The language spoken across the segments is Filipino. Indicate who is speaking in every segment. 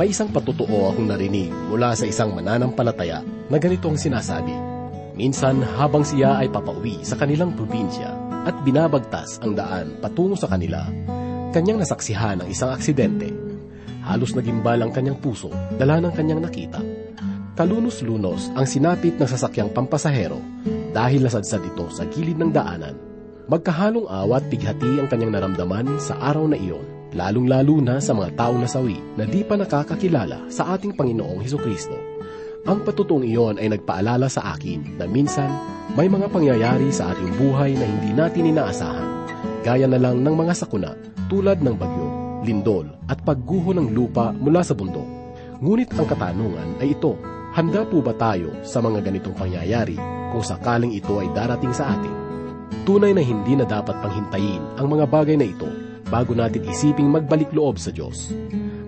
Speaker 1: May isang patutuo akong narinig mula sa isang mananampalataya na ganito ang sinasabi. Minsan habang siya ay papauwi sa kanilang probinsya at binabagtas ang daan patungo sa kanila, kanyang nasaksihan ang isang aksidente. Halos nagimbal ang kanyang puso dala ng kanyang nakita. Kalunos-lunos ang sinapit ng sasakyang pampasahero dahil nasadsad ito sa gilid ng daanan. Magkahalong awat bighati ang kanyang naramdaman sa araw na iyon lalong-lalo na sa mga taong nasawi na di pa nakakakilala sa ating Panginoong Heso Kristo. Ang patutuong iyon ay nagpaalala sa akin na minsan may mga pangyayari sa ating buhay na hindi natin inaasahan, gaya na lang ng mga sakuna tulad ng bagyo, lindol at pagguho ng lupa mula sa bundok. Ngunit ang katanungan ay ito, handa po ba tayo sa mga ganitong pangyayari kung sakaling ito ay darating sa atin? Tunay na hindi na dapat panghintayin ang mga bagay na ito bago natin isiping magbalik loob sa Diyos.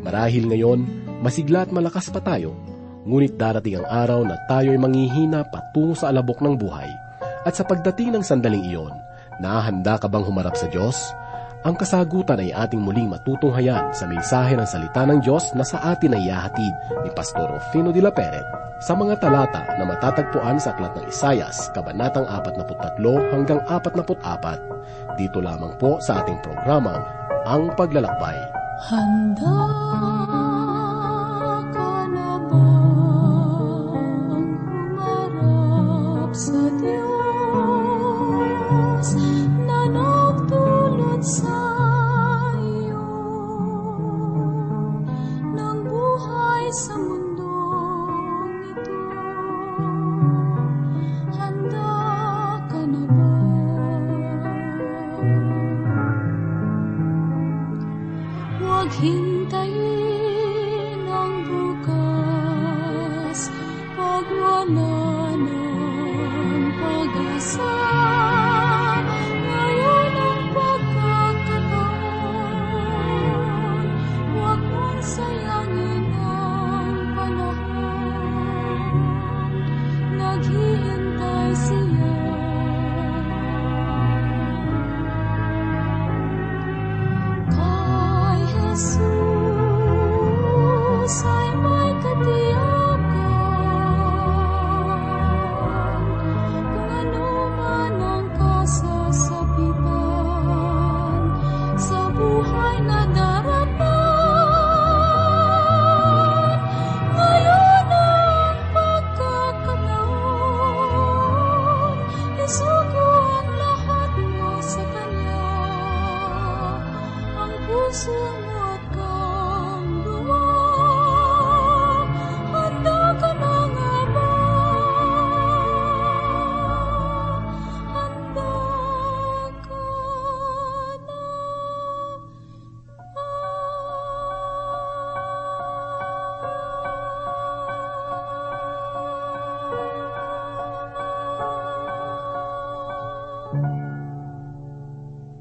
Speaker 1: Marahil ngayon, masigla at malakas pa tayo, ngunit darating ang araw na tayo ay manghihina patungo sa alabok ng buhay. At sa pagdating ng sandaling iyon, nahanda ka bang humarap sa Diyos? Ang kasagutan ay ating muling matutunghayan sa mensahe ng salita ng Diyos na sa atin ay yahatid ni Pastor Rufino de la Peret sa mga talata na matatagpuan sa Aklat ng Isayas, Kabanatang 43 hanggang 44. Dito lamang po sa ating programa, Ang Paglalakbay.
Speaker 2: Handa ka na bang buhay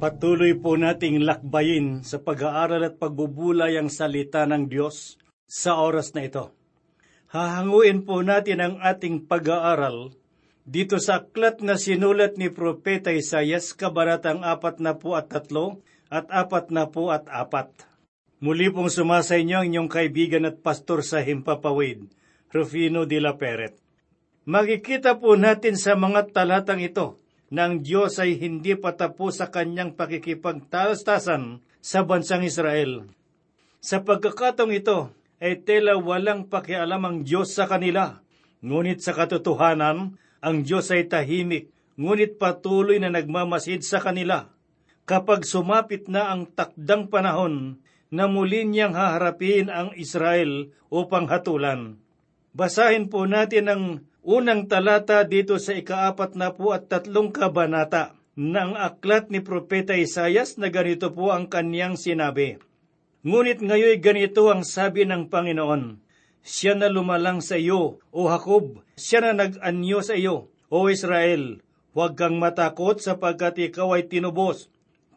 Speaker 3: Patuloy po nating lakbayin sa pag-aaral at pagbubulay ang salita ng Diyos sa oras na ito. Hahanguin po natin ang ating pag-aaral dito sa aklat na sinulat ni Propeta Isayas, kabaratang apat na po at tatlo at apat na po at apat. Muli pong sumasa inyo ang inyong kaibigan at pastor sa Himpapawid, Rufino de la Peret. Makikita po natin sa mga talatang ito ang Diyos ay hindi patapos sa kanyang pakikipagtalastasan sa bansang Israel. Sa pagkakatong ito, ay tela walang pakialam ang Diyos sa kanila. Ngunit sa katotohanan, ang Diyos ay tahimik, ngunit patuloy na nagmamasid sa kanila. Kapag sumapit na ang takdang panahon na muli niyang haharapin ang Israel upang hatulan. Basahin po natin ang unang talata dito sa ikaapat na po at tatlong kabanata ng aklat ni Propeta Isayas na ganito po ang kanyang sinabi. Ngunit ngayoy ganito ang sabi ng Panginoon, Siya na lumalang sa iyo, O Jacob, siya na nag-anyo sa iyo, O Israel. Huwag kang matakot sapagkat ikaw ay tinubos.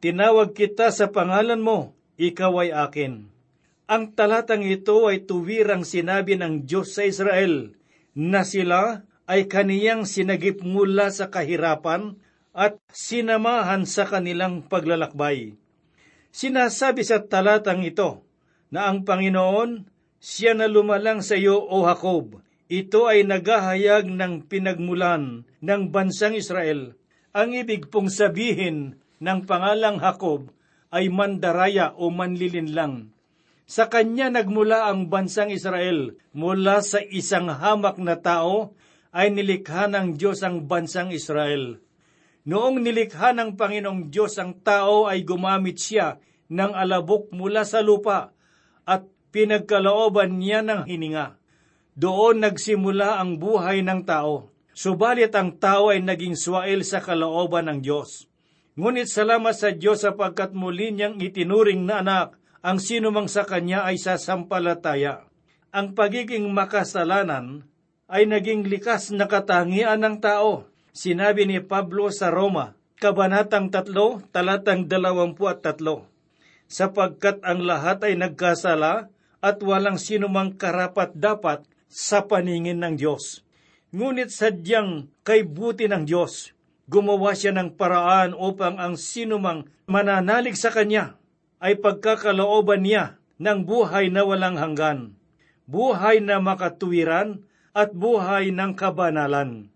Speaker 3: Tinawag kita sa pangalan mo, ikaw ay akin. Ang talatang ito ay tuwirang sinabi ng Diyos sa Israel na sila ay kaniyang sinagip mula sa kahirapan at sinamahan sa kanilang paglalakbay. Sinasabi sa talatang ito na ang Panginoon, siya na lumalang sa iyo, O Jacob. Ito ay nagahayag ng pinagmulan ng bansang Israel. Ang ibig pong sabihin ng pangalang Jacob ay mandaraya o manlilinlang. Sa kanya nagmula ang bansang Israel mula sa isang hamak na tao ay nilikha ng Diyos ang bansang Israel. Noong nilikha ng Panginoong Diyos ang tao ay gumamit siya ng alabok mula sa lupa at pinagkalooban niya ng hininga. Doon nagsimula ang buhay ng tao. Subalit ang tao ay naging swail sa kalooban ng Diyos. Ngunit salamat sa Diyos sapagkat muli niyang itinuring na anak ang sinumang sa kanya ay sasampalataya. Ang pagiging makasalanan ay naging likas na katangian ng tao. Sinabi ni Pablo sa Roma, Kabanatang 3, talatang 23, sapagkat ang lahat ay nagkasala at walang sinumang karapat dapat sa paningin ng Diyos. Ngunit sadyang kay buti ng Diyos, gumawa siya ng paraan upang ang sinumang mananalig sa Kanya ay pagkakalooban niya ng buhay na walang hanggan, buhay na makatuwiran at buhay ng kabanalan.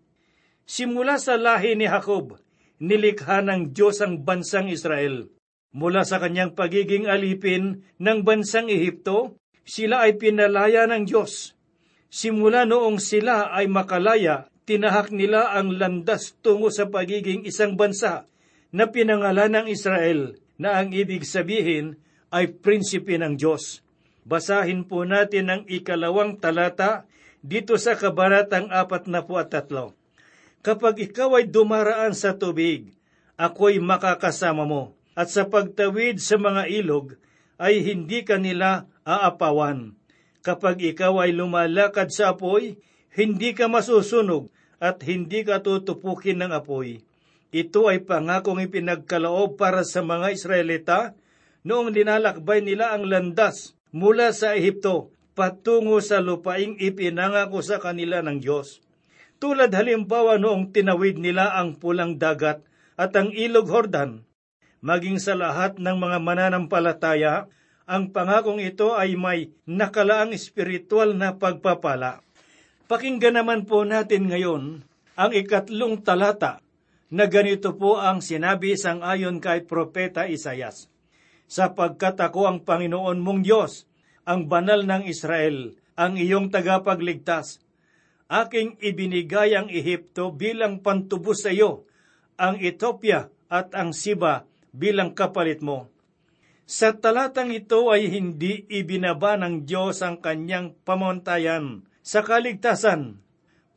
Speaker 3: Simula sa lahi ni Jacob, nilikha ng Diyos ang bansang Israel. Mula sa kanyang pagiging alipin ng bansang Ehipto, sila ay pinalaya ng Diyos. Simula noong sila ay makalaya, tinahak nila ang landas tungo sa pagiging isang bansa na pinangalan ng Israel na ang ibig sabihin ay prinsipe ng Diyos. Basahin po natin ang ikalawang talata dito sa kabanatang apat na po at tatlo. Kapag ikaw ay dumaraan sa tubig, ako'y makakasama mo, at sa pagtawid sa mga ilog, ay hindi ka nila aapawan. Kapag ikaw ay lumalakad sa apoy, hindi ka masusunog at hindi ka tutupukin ng apoy ito ay pangakong ipinagkaloob para sa mga Israelita noong dinalakbay nila ang landas mula sa Ehipto patungo sa lupaing ipinangako sa kanila ng Diyos. Tulad halimbawa noong tinawid nila ang pulang dagat at ang ilog Hordan, maging sa lahat ng mga mananampalataya, ang pangakong ito ay may nakalaang espiritual na pagpapala. Pakinggan naman po natin ngayon ang ikatlong talata na ganito po ang sinabi sang ayon kay Propeta Isayas. Sapagkat ako ang Panginoon mong Diyos, ang banal ng Israel, ang iyong tagapagligtas. Aking ibinigay ang Ehipto bilang pantubos sa iyo, ang Ethiopia at ang Siba bilang kapalit mo. Sa talatang ito ay hindi ibinaba ng Diyos ang kanyang pamontayan sa kaligtasan.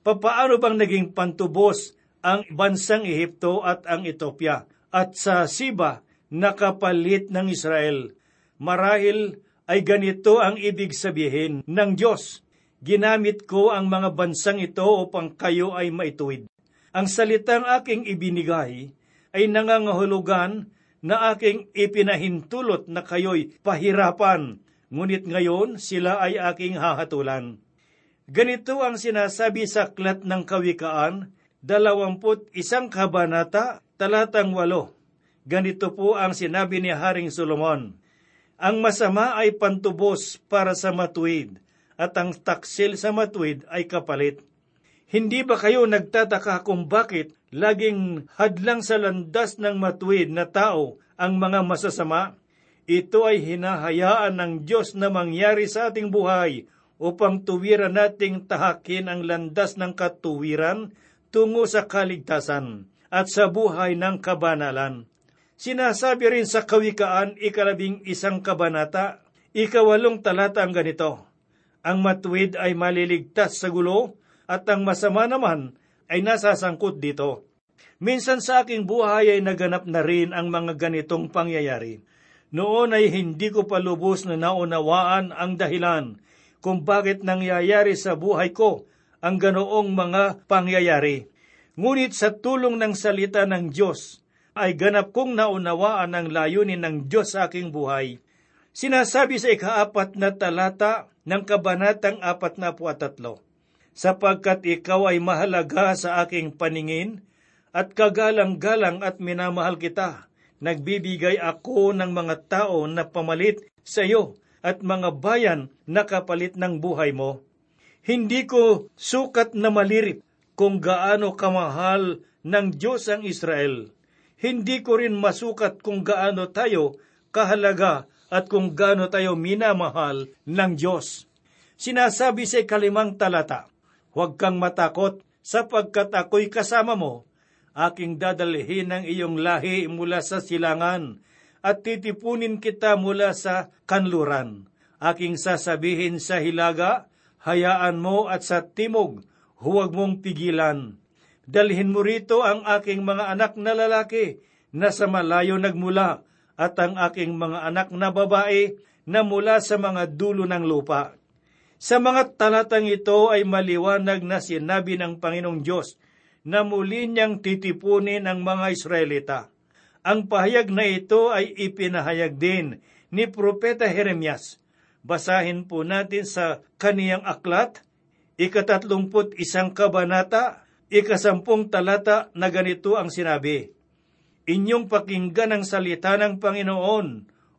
Speaker 3: Papaano bang naging pantubos ang bansang Ehipto at ang Ethiopia, at sa Siba nakapalit ng Israel. Marahil ay ganito ang ibig sabihin ng Diyos. Ginamit ko ang mga bansang ito upang kayo ay maituwid. Ang salitang aking ibinigay ay nangangahulugan na aking ipinahintulot na kayo'y pahirapan, ngunit ngayon sila ay aking hahatulan. Ganito ang sinasabi sa aklat ng kawikaan dalawamput isang kabanata, talatang walo. Ganito po ang sinabi ni Haring Solomon, Ang masama ay pantubos para sa matuwid, at ang taksil sa matuwid ay kapalit. Hindi ba kayo nagtataka kung bakit laging hadlang sa landas ng matuwid na tao ang mga masasama? Ito ay hinahayaan ng Diyos na mangyari sa ating buhay upang tuwiran nating tahakin ang landas ng katuwiran tungo sa kaligtasan at sa buhay ng kabanalan. Sinasabi rin sa Kawikaan ikalabing isang kabanata, ikawalong talata ang ganito, Ang matuwid ay maliligtas sa gulo at ang masama naman ay nasasangkot dito. Minsan sa aking buhay ay naganap na rin ang mga ganitong pangyayari. Noon ay hindi ko pa lubos na naunawaan ang dahilan kung bakit nangyayari sa buhay ko ang ganoong mga pangyayari. Ngunit sa tulong ng salita ng Diyos, ay ganap kong naunawaan ang layunin ng Diyos sa aking buhay. Sinasabi sa ikaapat na talata ng kabanatang apat na po at tatlo, sapagkat ikaw ay mahalaga sa aking paningin, at kagalang-galang at minamahal kita. Nagbibigay ako ng mga tao na pamalit sa iyo at mga bayan na kapalit ng buhay mo. Hindi ko sukat na malirip kung gaano kamahal ng Diyos ang Israel. Hindi ko rin masukat kung gaano tayo kahalaga at kung gaano tayo minamahal ng Diyos. Sinasabi sa kalimang talata, Huwag kang matakot sapagkat ako'y kasama mo. Aking dadalhin ang iyong lahi mula sa silangan at titipunin kita mula sa kanluran. Aking sasabihin sa hilaga, hayaan mo at sa timog, huwag mong pigilan. Dalhin mo rito ang aking mga anak na lalaki na sa malayo nagmula at ang aking mga anak na babae na mula sa mga dulo ng lupa. Sa mga talatang ito ay maliwanag na sinabi ng Panginoong Diyos na muli niyang titipunin ang mga Israelita. Ang pahayag na ito ay ipinahayag din ni Propeta Jeremias. Basahin po natin sa kaniyang aklat, ikatatlumput isang kabanata, ikasampung talata na ganito ang sinabi. Inyong pakinggan ang salita ng Panginoon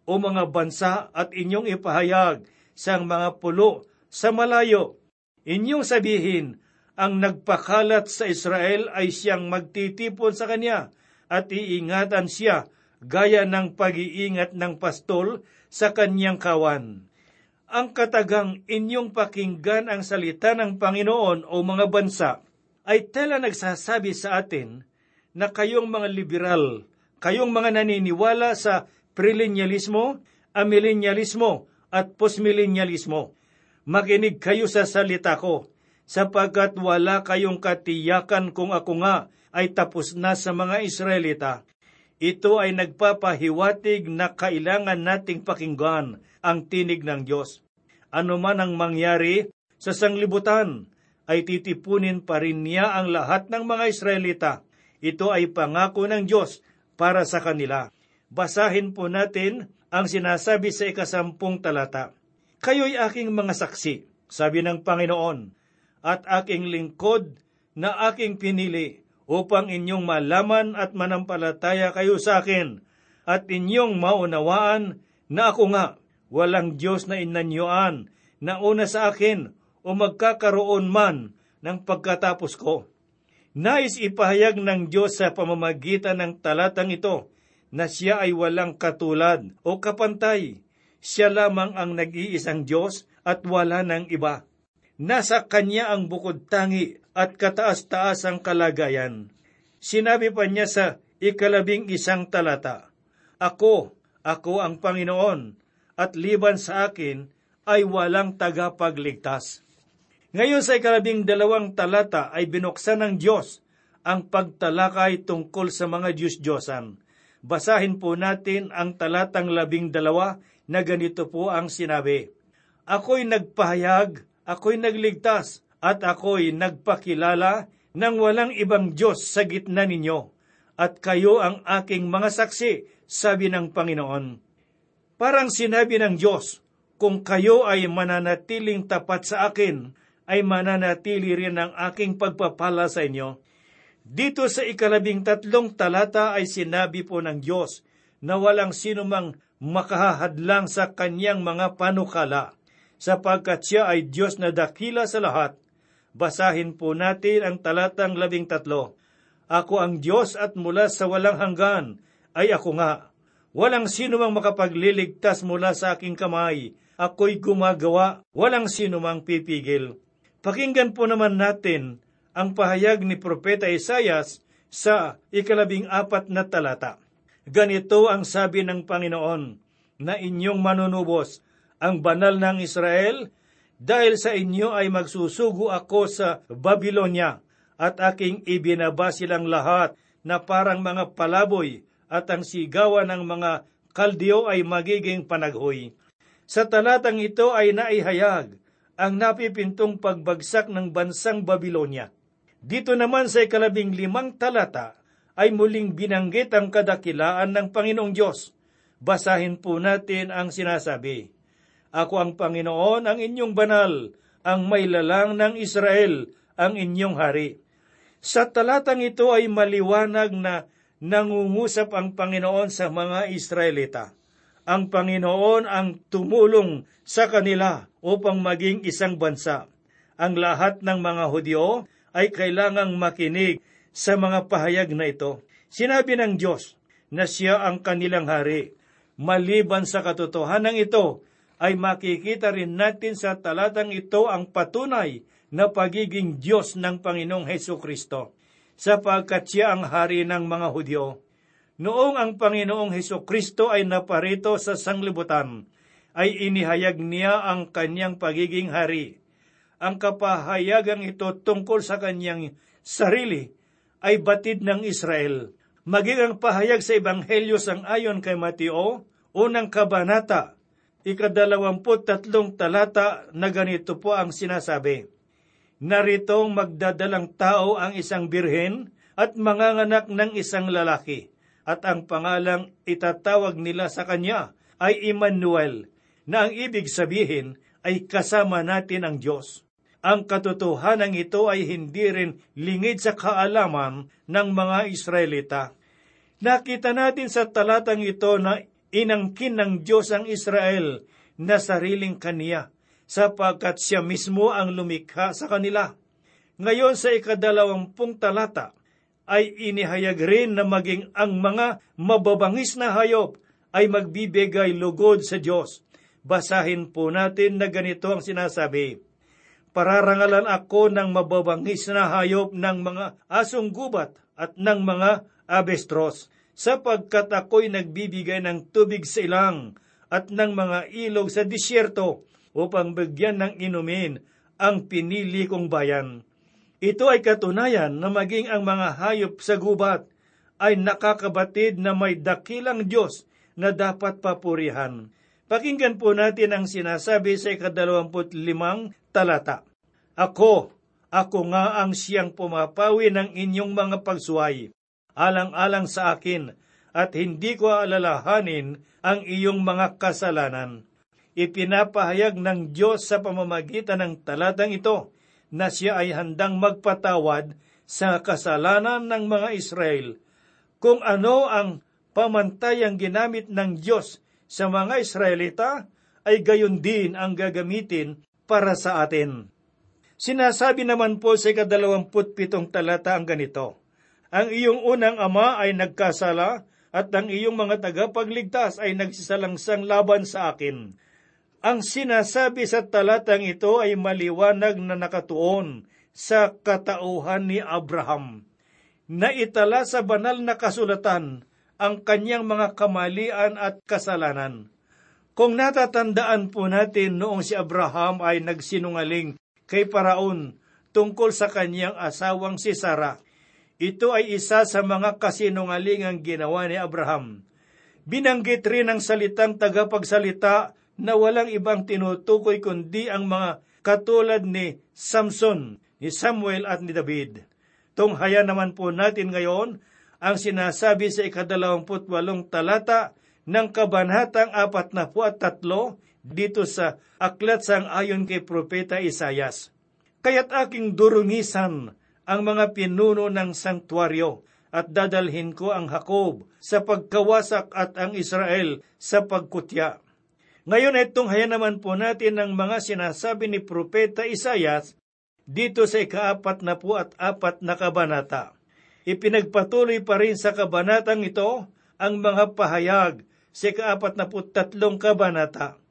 Speaker 3: o mga bansa at inyong ipahayag sa mga pulo sa malayo. Inyong sabihin, ang nagpakalat sa Israel ay siyang magtitipon sa kanya at iingatan siya gaya ng pag-iingat ng pastol sa kanyang kawan. Ang katagang inyong pakinggan ang salita ng Panginoon o mga bansa ay tela nagsasabi sa atin na kayong mga liberal, kayong mga naniniwala sa premillennialismo, amillennialismo at postmillennialismo makinig kayo sa salita ko, sapagkat wala kayong katiyakan kung ako nga ay tapos na sa mga Israelita. Ito ay nagpapahiwatig na kailangan nating pakinggan ang tinig ng Diyos. Ano man ang mangyari sa sanglibutan, ay titipunin pa rin niya ang lahat ng mga Israelita. Ito ay pangako ng Diyos para sa kanila. Basahin po natin ang sinasabi sa ikasampung talata. Kayo'y aking mga saksi, sabi ng Panginoon, at aking lingkod na aking pinili upang inyong malaman at manampalataya kayo sa akin at inyong maunawaan na ako nga walang Diyos na inanyuan na una sa akin o magkakaroon man ng pagkatapos ko. Nais ipahayag ng Diyos sa pamamagitan ng talatang ito na siya ay walang katulad o kapantay siya lamang ang nag-iisang Diyos at wala ng iba. Nasa Kanya ang bukod tangi at kataas-taas ang kalagayan. Sinabi pa niya sa ikalabing isang talata, Ako, ako ang Panginoon, at liban sa akin ay walang tagapagligtas. Ngayon sa ikalabing dalawang talata ay binuksan ng Diyos ang pagtalakay tungkol sa mga Diyos-Diyosan. Basahin po natin ang talatang labing dalawa na ganito po ang sinabi, Ako'y nagpahayag, ako'y nagligtas, at ako'y nagpakilala ng walang ibang Diyos sa gitna ninyo, at kayo ang aking mga saksi, sabi ng Panginoon. Parang sinabi ng Diyos, kung kayo ay mananatiling tapat sa akin, ay mananatili rin ang aking pagpapala sa inyo. Dito sa ikalabing tatlong talata ay sinabi po ng Diyos na walang sinumang makahahadlang sa kanyang mga panukala, sapagkat siya ay Diyos na dakila sa lahat. Basahin po natin ang talatang labing tatlo. Ako ang Diyos at mula sa walang hanggan ay ako nga. Walang sino mang makapagliligtas mula sa aking kamay. Ako'y gumagawa, walang sino mang pipigil. Pakinggan po naman natin ang pahayag ni Propeta Isayas sa ikalabing apat na talata. Ganito ang sabi ng Panginoon, na inyong manunubos ang banal ng Israel, dahil sa inyo ay magsusugo ako sa Babylonia, at aking ibinaba silang lahat na parang mga palaboy, at ang sigawan ng mga kaldeo ay magiging panaghoy. Sa talatang ito ay naihayag ang napipintong pagbagsak ng bansang Babylonia. Dito naman sa ikalabing limang talata ay muling binanggit ang kadakilaan ng Panginoong Diyos. Basahin po natin ang sinasabi. Ako ang Panginoon, ang inyong banal, ang may lalang ng Israel, ang inyong hari. Sa talatang ito ay maliwanag na nangungusap ang Panginoon sa mga Israelita. Ang Panginoon ang tumulong sa kanila upang maging isang bansa. Ang lahat ng mga Hudyo ay kailangang makinig sa mga pahayag na ito. Sinabi ng Diyos na siya ang kanilang hari. Maliban sa katotohanan ito, ay makikita rin natin sa talatang ito ang patunay na pagiging Diyos ng Panginoong Heso Kristo, sapagkat siya ang hari ng mga Hudyo. Noong ang Panginoong Heso Kristo ay naparito sa sanglibutan, ay inihayag niya ang kanyang pagiging hari. Ang kapahayagang ito tungkol sa kanyang sarili ay batid ng Israel. Maging ang pahayag sa Ebanghelyo sang ayon kay Mateo, unang kabanata, ikadalawamput tatlong talata na ganito po ang sinasabi. Naritong magdadalang tao ang isang birhen at manganganak ng isang lalaki, at ang pangalang itatawag nila sa kanya ay Emmanuel, na ang ibig sabihin ay kasama natin ang Diyos. Ang katotohanan ito ay hindi rin lingid sa kaalaman ng mga Israelita. Nakita natin sa talatang ito na inangkin ng Diyos ang Israel na sariling kaniya, sapagkat siya mismo ang lumikha sa kanila. Ngayon sa ikadalawampung talata, ay inihayag rin na maging ang mga mababangis na hayop ay magbibigay lugod sa Diyos. Basahin po natin na ganito ang sinasabi. Pararangalan ako ng mababangis na hayop ng mga asong gubat at ng mga abestros, sapagkat ako'y nagbibigay ng tubig sa ilang at ng mga ilog sa disyerto upang bigyan ng inumin ang pinili kong bayan. Ito ay katunayan na maging ang mga hayop sa gubat ay nakakabatid na may dakilang Diyos na dapat papurihan. Pakinggan po natin ang sinasabi sa ikadalawamput limang talata. Ako, ako nga ang siyang pumapawi ng inyong mga pagsuway, alang-alang sa akin, at hindi ko alalahanin ang iyong mga kasalanan. Ipinapahayag ng Diyos sa pamamagitan ng talatang ito na siya ay handang magpatawad sa kasalanan ng mga Israel. Kung ano ang pamantayang ginamit ng Diyos sa mga Israelita, ay gayon din ang gagamitin para sa atin. Sinasabi naman po sa ikadalawamput pitong talata ang ganito, Ang iyong unang ama ay nagkasala at ang iyong mga tagapagligtas ay nagsisalangsang laban sa akin. Ang sinasabi sa talatang ito ay maliwanag na nakatuon sa katauhan ni Abraham, na itala sa banal na kasulatan ang kanyang mga kamalian at kasalanan. Kung natatandaan po natin noong si Abraham ay nagsinungaling kay Paraon tungkol sa kanyang asawang si Sarah, ito ay isa sa mga kasinungalingang ginawa ni Abraham. Binanggit rin ang salitang tagapagsalita na walang ibang tinutukoy kundi ang mga katulad ni Samson, ni Samuel at ni David. Tunghaya naman po natin ngayon ang sinasabi sa ikadalawamput walong talata ng kabanhatang apat na po at tatlo dito sa aklat sang ayon kay Propeta Isayas. Kaya't aking durungisan ang mga pinuno ng sanktuaryo at dadalhin ko ang Hakob sa pagkawasak at ang Israel sa pagkutya. Ngayon ay tunghaya naman po natin ang mga sinasabi ni Propeta Isayas dito sa ikaapat na po at apat na kabanata. Ipinagpatuloy pa rin sa kabanatang ito ang mga pahayag sa ikaapat na tatlong kabanata.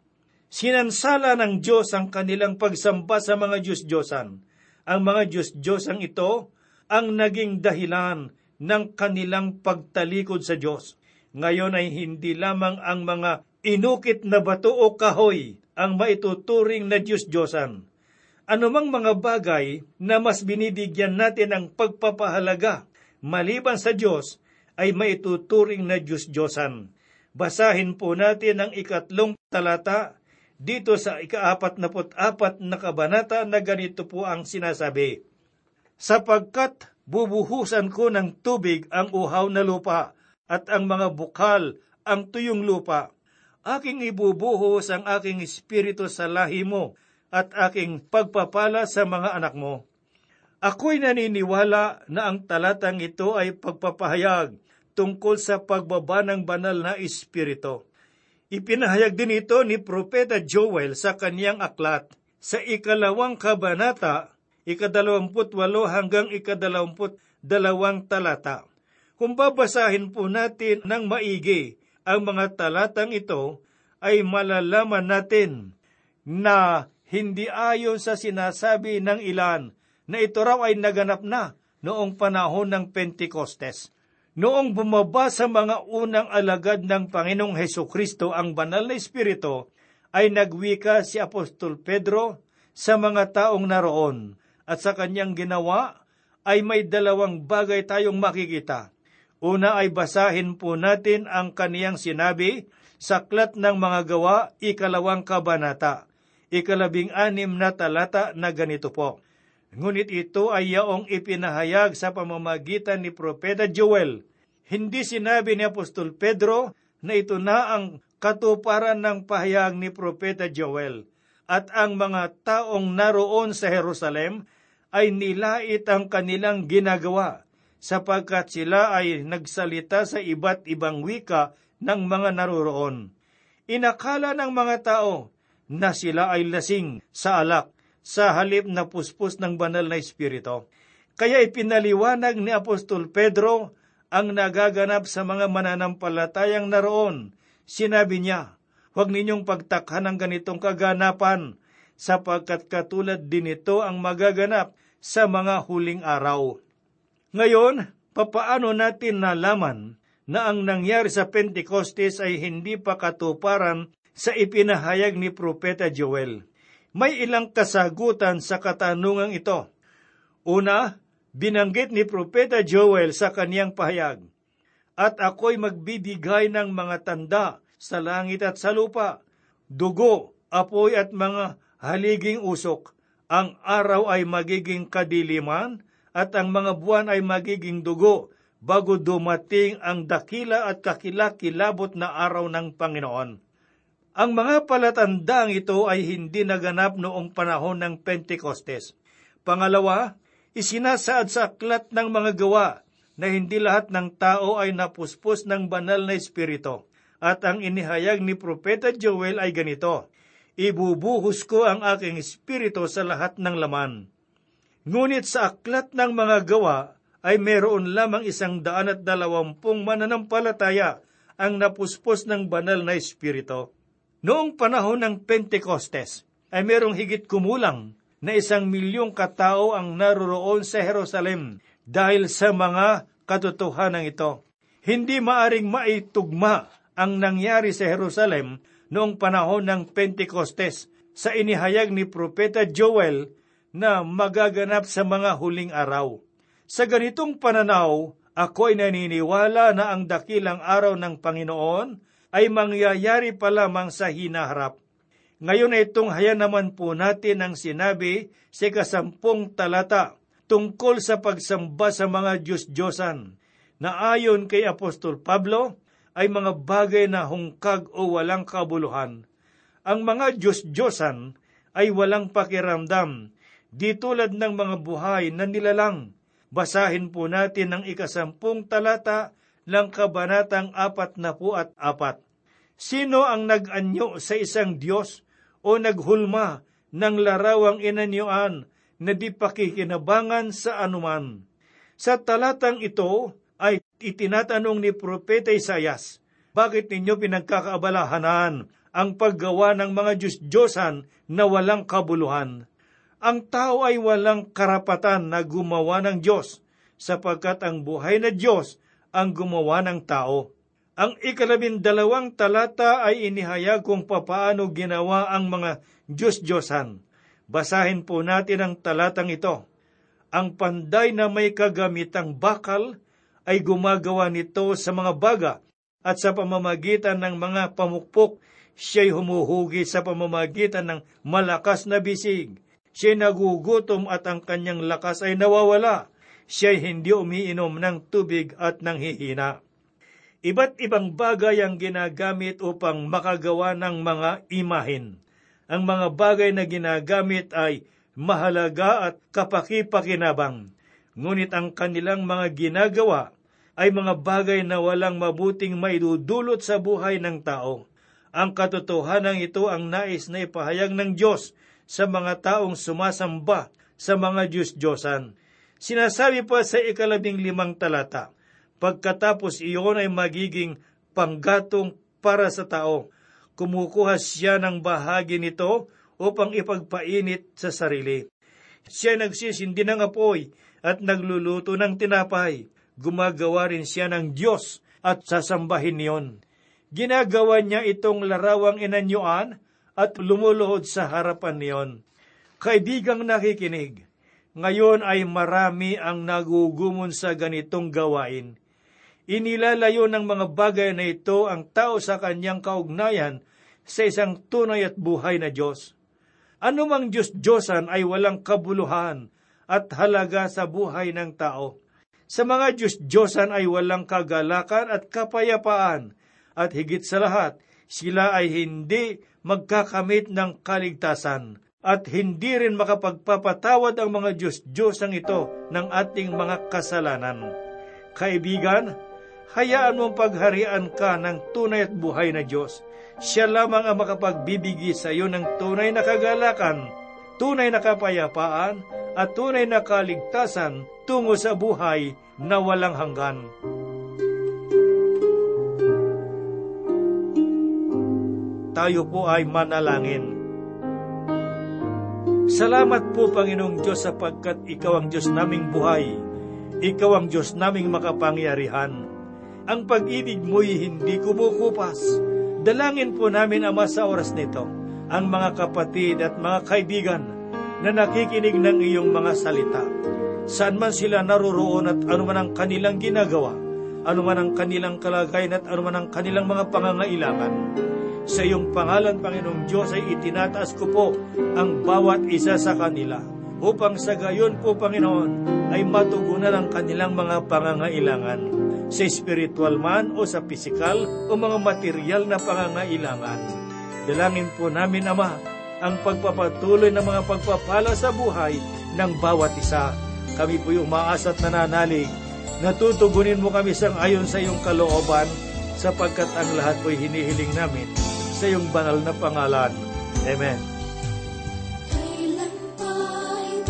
Speaker 3: Sinansala ng Diyos ang kanilang pagsamba sa mga Diyos-Diyosan. Ang mga Diyos-Diyosang ito ang naging dahilan ng kanilang pagtalikod sa Diyos. Ngayon ay hindi lamang ang mga inukit na bato o kahoy ang maituturing na Diyos-Diyosan. Anumang mga bagay na mas binibigyan natin ng pagpapahalaga maliban sa Diyos ay maituturing na Diyos-Diyosan. Basahin po natin ang ikatlong talata dito sa ikaapat na apat na kabanata na ganito po ang sinasabi. Sapagkat bubuhusan ko ng tubig ang uhaw na lupa at ang mga bukal ang tuyong lupa. Aking ibubuhos ang aking espiritu sa lahi mo at aking pagpapala sa mga anak mo. Ako'y naniniwala na ang talatang ito ay pagpapahayag tungkol sa pagbaba ng banal na espiritu. Ipinahayag din ito ni Propeta Joel sa kaniyang aklat sa ikalawang kabanata, ikadalawamput walo hanggang ikadalawamput dalawang talata. Kung babasahin po natin ng maigi ang mga talatang ito, ay malalaman natin na hindi ayon sa sinasabi ng ilan na ito raw ay naganap na noong panahon ng Pentecostes. Noong bumaba sa mga unang alagad ng Panginoong Heso Kristo ang banal na Espiritu, ay nagwika si Apostol Pedro sa mga taong naroon at sa kanyang ginawa ay may dalawang bagay tayong makikita. Una ay basahin po natin ang kaniyang sinabi sa Aklat ng Mga Gawa, ikalawang kabanata, ikalabing anim na talata na ganito po. Ngunit ito ay yaong ipinahayag sa pamamagitan ni Propeta Joel. Hindi sinabi ni Apostol Pedro na ito na ang katuparan ng pahayag ni Propeta Joel. At ang mga taong naroon sa Jerusalem ay nilait ang kanilang ginagawa sapagkat sila ay nagsalita sa iba't ibang wika ng mga naroroon. Inakala ng mga tao na sila ay lasing sa alak sa halip na puspos ng banal na espiritu. Kaya ipinaliwanag ni Apostol Pedro ang nagaganap sa mga mananampalatayang naroon. Sinabi niya, huwag ninyong pagtakhan ng ganitong kaganapan sapagkat katulad din ito ang magaganap sa mga huling araw. Ngayon, papaano natin nalaman na ang nangyari sa Pentecostes ay hindi pa katuparan sa ipinahayag ni Propeta Joel? May ilang kasagutan sa katanungang ito. Una, binanggit ni Propeta Joel sa kaniyang pahayag, At ako'y magbibigay ng mga tanda sa langit at sa lupa, dugo, apoy at mga haliging usok. Ang araw ay magiging kadiliman at ang mga buwan ay magiging dugo bago dumating ang dakila at kakilakilabot na araw ng Panginoon. Ang mga palatandaang ito ay hindi naganap noong panahon ng Pentecostes. Pangalawa, isinasaad sa aklat ng mga gawa na hindi lahat ng tao ay napuspos ng banal na espiritu. At ang inihayag ni Propeta Joel ay ganito, Ibubuhos ko ang aking espiritu sa lahat ng laman. Ngunit sa aklat ng mga gawa ay meron lamang isang daan at dalawampung mananampalataya ang napuspos ng banal na espiritu. Noong panahon ng Pentecostes ay merong higit kumulang na isang milyong katao ang naroroon sa Jerusalem dahil sa mga katotohanan ito. Hindi maaring maitugma ang nangyari sa Jerusalem noong panahon ng Pentecostes sa inihayag ni Propeta Joel na magaganap sa mga huling araw. Sa ganitong pananaw, ako ay naniniwala na ang dakilang araw ng Panginoon ay mangyayari pa lamang sa hinaharap. Ngayon ay tunghaya naman po natin ang sinabi sa kasampung talata tungkol sa pagsamba sa mga Diyos-Diyosan na ayon kay Apostol Pablo ay mga bagay na hungkag o walang kabuluhan. Ang mga Diyos-Diyosan ay walang pakiramdam, di tulad ng mga buhay na nilalang. Basahin po natin ang ikasampung talata ng kabanatang apat na po at apat. Sino ang nag-anyo sa isang Diyos o naghulma ng larawang inanyuan na di pakikinabangan sa anuman? Sa talatang ito ay itinatanong ni Propeta Isayas, Bakit ninyo pinagkakaabalahanan ang paggawa ng mga Diyos-Diyosan na walang kabuluhan? Ang tao ay walang karapatan na gumawa ng Diyos, sapagkat ang buhay na Diyos ang gumawa ng tao. Ang ikalabindalawang talata ay inihayag kung papaano ginawa ang mga Diyos-Diyosan. Basahin po natin ang talatang ito. Ang panday na may kagamitang bakal ay gumagawa nito sa mga baga at sa pamamagitan ng mga pamukpok, siya'y humuhugi sa pamamagitan ng malakas na bisig. Siya'y nagugutom at ang kanyang lakas ay nawawala. Siya'y hindi umiinom ng tubig at ng hihina. Iba't ibang bagay ang ginagamit upang makagawa ng mga imahin. Ang mga bagay na ginagamit ay mahalaga at kapakipakinabang. Ngunit ang kanilang mga ginagawa ay mga bagay na walang mabuting maidudulot sa buhay ng tao. Ang katotohanan ito ang nais na ipahayag ng Diyos sa mga taong sumasamba sa mga Diyos-Diyosan. Sinasabi pa sa ikalabing limang talata, pagkatapos iyon ay magiging panggatong para sa tao. Kumukuha siya ng bahagi nito upang ipagpainit sa sarili. Siya nagsisindi ng apoy at nagluluto ng tinapay. Gumagawa rin siya ng Diyos at sasambahin niyon. Ginagawa niya itong larawang inanyuan at lumuluhod sa harapan niyon. Kaibigang nakikinig, ngayon ay marami ang nagugumon sa ganitong gawain. Inilalayo ng mga bagay na ito ang tao sa kanyang kaugnayan sa isang tunay at buhay na Diyos. Anumang Diyos-Diyosan ay walang kabuluhan at halaga sa buhay ng tao. Sa mga Diyos-Diyosan ay walang kagalakan at kapayapaan at higit sa lahat, sila ay hindi magkakamit ng kaligtasan at hindi rin makapagpapatawad ang mga Diyos-Diyosang ito ng ating mga kasalanan. Kaibigan, hayaan mong pagharian ka ng tunay at buhay na Diyos. Siya lamang ang makapagbibigay sa iyo ng tunay na kagalakan, tunay na kapayapaan, at tunay na kaligtasan tungo sa buhay na walang hanggan. Tayo po ay manalangin. Salamat po, Panginoong Diyos, sapagkat Ikaw ang Diyos naming buhay. Ikaw ang Diyos naming makapangyarihan. Ang pag-ibig mo'y hindi kumukupas. Dalangin po namin, Ama, sa oras nito, ang mga kapatid at mga kaibigan na nakikinig ng iyong mga salita. Saan man sila naroroon at anuman ang kanilang ginagawa, anuman ang kanilang kalagayan at anuman ang kanilang mga pangangailangan. Sa iyong pangalan, Panginoong Diyos, ay itinataas ko po ang bawat isa sa kanila upang sa gayon po, Panginoon, ay matugunan ang kanilang mga pangangailangan sa spiritual man o sa pisikal o mga material na pangangailangan. Dalangin po namin, Ama, ang pagpapatuloy ng mga pagpapala sa buhay ng bawat isa. Kami po yung umaasa at nananalig. Natutugunin mo kami sang ayon sa iyong kalooban sapagkat ang lahat po'y hinihiling namin sa iyong banal na pangalan. Amen.
Speaker 2: Kailan pa'y